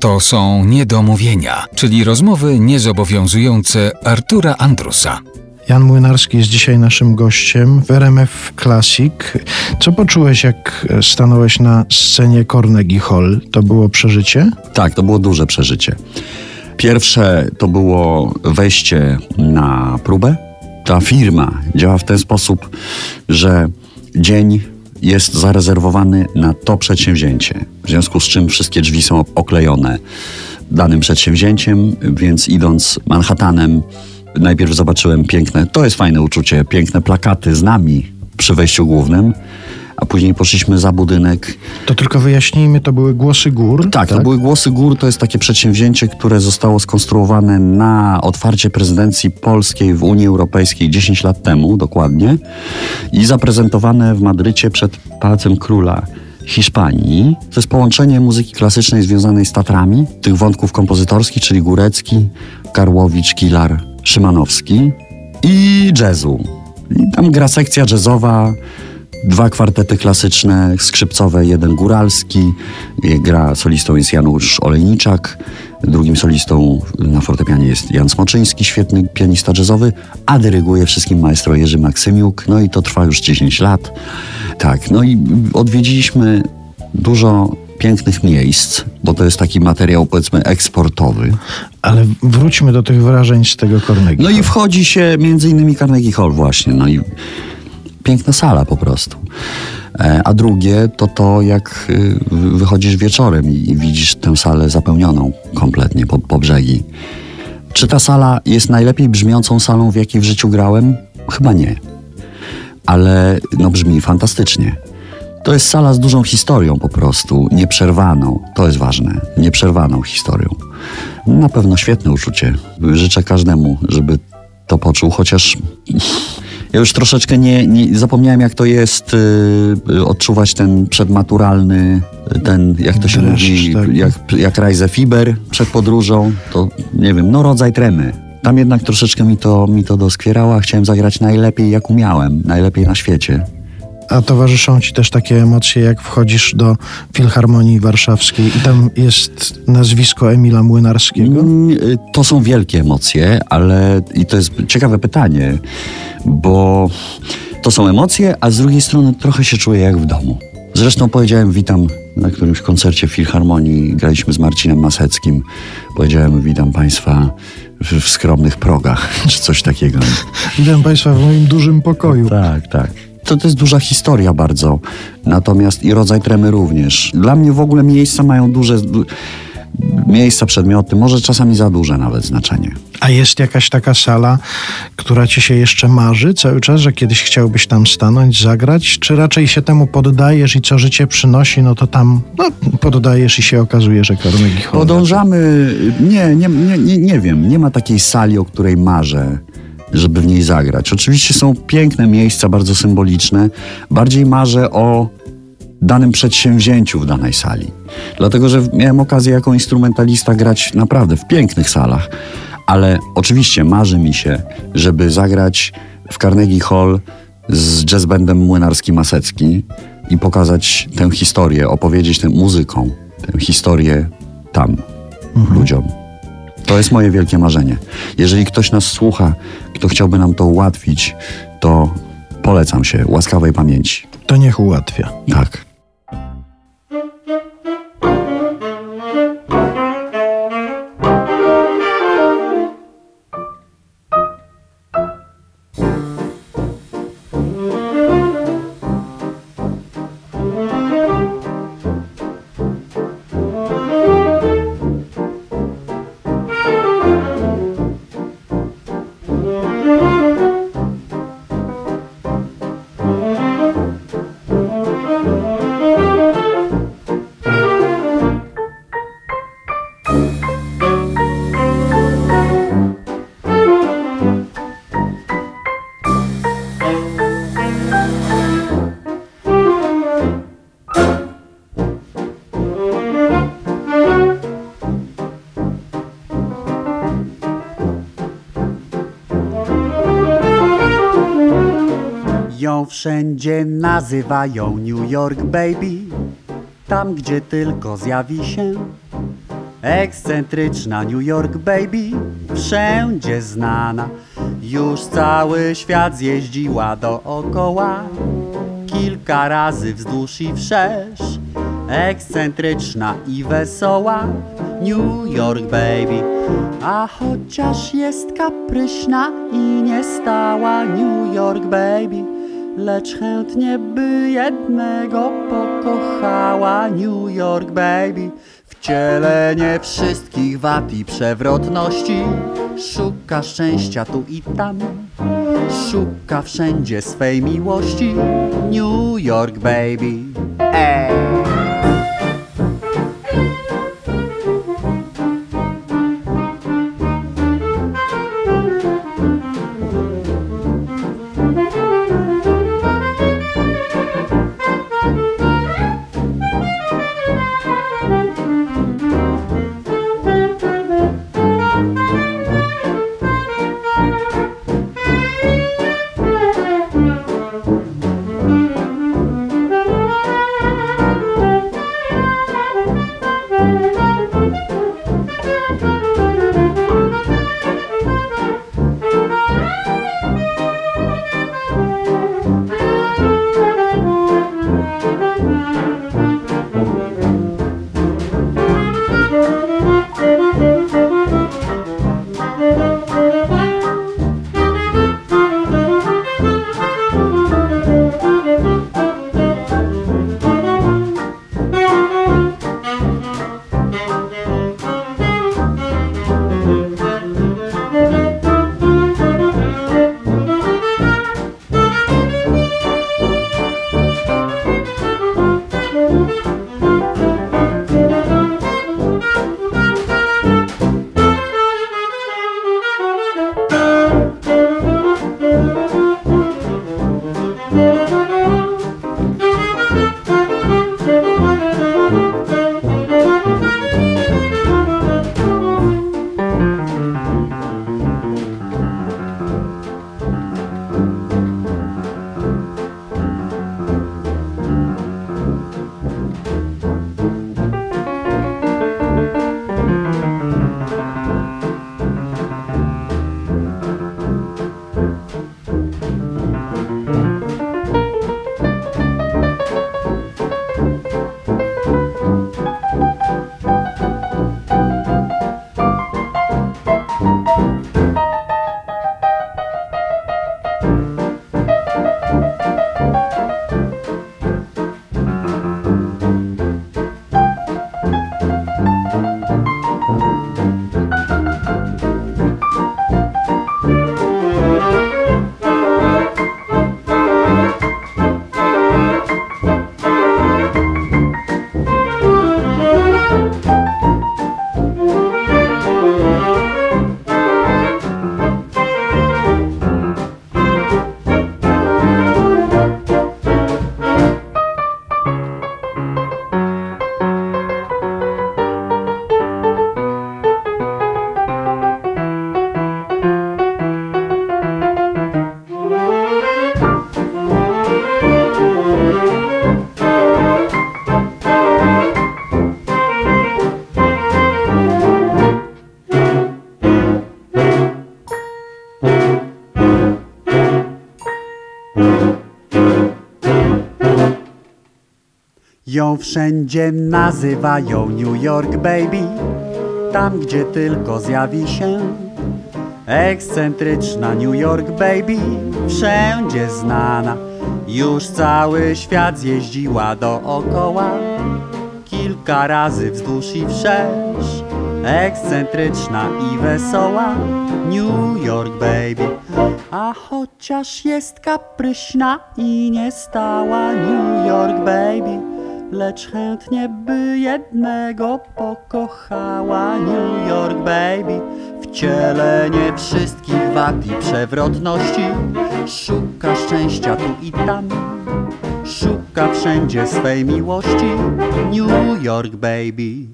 To są niedomówienia, czyli rozmowy niezobowiązujące Artura Andrusa. Jan Młynarski jest dzisiaj naszym gościem w RMF Classic. Co poczułeś, jak stanąłeś na scenie Carnegie Hall? To było przeżycie? Tak, to było duże przeżycie. Pierwsze to było wejście na próbę. Ta firma działa w ten sposób, że dzień jest zarezerwowany na to przedsięwzięcie. W związku z czym wszystkie drzwi są oklejone danym przedsięwzięciem, więc idąc Manhattanem, najpierw zobaczyłem piękne, to jest fajne uczucie, piękne plakaty z nami przy wejściu głównym a później poszliśmy za budynek. To tylko wyjaśnijmy, to były Głosy Gór? Tak, tak, to były Głosy Gór, to jest takie przedsięwzięcie, które zostało skonstruowane na otwarcie prezydencji polskiej w Unii Europejskiej 10 lat temu dokładnie i zaprezentowane w Madrycie przed Pałacem Króla. Hiszpanii. To jest połączenie muzyki klasycznej związanej z Tatrami, tych wątków kompozytorskich, czyli Górecki, Karłowicz, Kilar, Szymanowski i jazzu. I tam gra sekcja jazzowa, dwa kwartety klasyczne, skrzypcowe, jeden góralski. Gra solistą jest Janusz Olejniczak, drugim solistą na fortepianie jest Jan Smoczyński, świetny pianista jazzowy, a dyryguje wszystkim maestro Jerzy Maksymiuk. No i to trwa już 10 lat. Tak, no i odwiedziliśmy dużo pięknych miejsc, bo to jest taki materiał powiedzmy eksportowy. Ale wróćmy do tych wrażeń z tego Carnegie. No i wchodzi się między innymi Carnegie Hall właśnie, no i piękna sala po prostu. E, a drugie to to, jak y, wychodzisz wieczorem i widzisz tę salę zapełnioną kompletnie po, po brzegi. Czy ta sala jest najlepiej brzmiącą salą, w jakiej w życiu grałem? Chyba nie. Ale no brzmi fantastycznie. To jest sala z dużą historią po prostu, nieprzerwaną. To jest ważne, nieprzerwaną historią. Na pewno świetne uczucie. Życzę każdemu, żeby to poczuł, chociaż ja już troszeczkę nie, nie zapomniałem, jak to jest y, odczuwać ten przedmaturalny, ten, jak to się Dreszcz, mówi, tak. jak, jak Rise Fiber przed podróżą, to nie wiem, no rodzaj tremy. Tam jednak troszeczkę mi to, mi to doskwierało, chciałem zagrać najlepiej, jak umiałem, najlepiej na świecie. A towarzyszą ci też takie emocje, jak wchodzisz do Filharmonii Warszawskiej i tam jest nazwisko Emila Młynarskiego? Mm, to są wielkie emocje, ale i to jest ciekawe pytanie, bo to są emocje, a z drugiej strony trochę się czuję jak w domu. Zresztą powiedziałem witam na którymś koncercie w Filharmonii, graliśmy z Marcinem Maseckim. Powiedziałem witam Państwa w, w skromnych progach, czy coś takiego. witam Państwa w moim dużym pokoju. Tak, tak. To, to jest duża historia bardzo. Natomiast i rodzaj tremy również. Dla mnie w ogóle miejsca mają duże miejsca, przedmioty, może czasami za duże nawet znaczenie. A jest jakaś taka sala, która ci się jeszcze marzy cały czas, że kiedyś chciałbyś tam stanąć, zagrać? Czy raczej się temu poddajesz i co życie przynosi, no to tam no, poddajesz i się okazuje, że Carnegie Hall... Podążamy... Nie, nie, nie, nie, nie wiem. Nie ma takiej sali, o której marzę żeby w niej zagrać. Oczywiście są piękne miejsca, bardzo symboliczne. Bardziej marzę o danym przedsięwzięciu w danej sali. Dlatego, że miałem okazję jako instrumentalista grać naprawdę w pięknych salach, ale oczywiście marzy mi się, żeby zagrać w Carnegie Hall z jazzbandem Młynarski Masecki i pokazać tę historię, opowiedzieć tę muzyką, tę historię tam mhm. ludziom. To jest moje wielkie marzenie. Jeżeli ktoś nas słucha, kto chciałby nam to ułatwić, to polecam się łaskawej pamięci. To niech ułatwia. Tak. Wszędzie nazywają New York Baby. tam gdzie tylko zjawi się Ekscentryczna New York baby, wszędzie znana. Już cały świat zjeździła dookoła. Kilka razy wzdłuż i wszerz. Ekscentryczna i wesoła New York baby. A chociaż jest kapryśna i niestała New York baby Lecz chętnie by jednego pokochała New York baby. Wcielenie wszystkich wad i przewrotności. Szuka szczęścia tu i tam. Szuka wszędzie swej miłości. New York baby. Ej! Ją wszędzie nazywają New York Baby, tam gdzie tylko zjawi się. Ekscentryczna New York Baby, wszędzie znana, już cały świat zjeździła dookoła. Kilka razy wzdłuż i wszerz, ekscentryczna i wesoła New York Baby. A chociaż jest kapryśna i niestała New York Baby, lecz chętnie by jednego pokochała New York Baby. Wcielenie wszystkich wad i przewrotności, szuka szczęścia tu i tam, szuka wszędzie swej miłości New York Baby.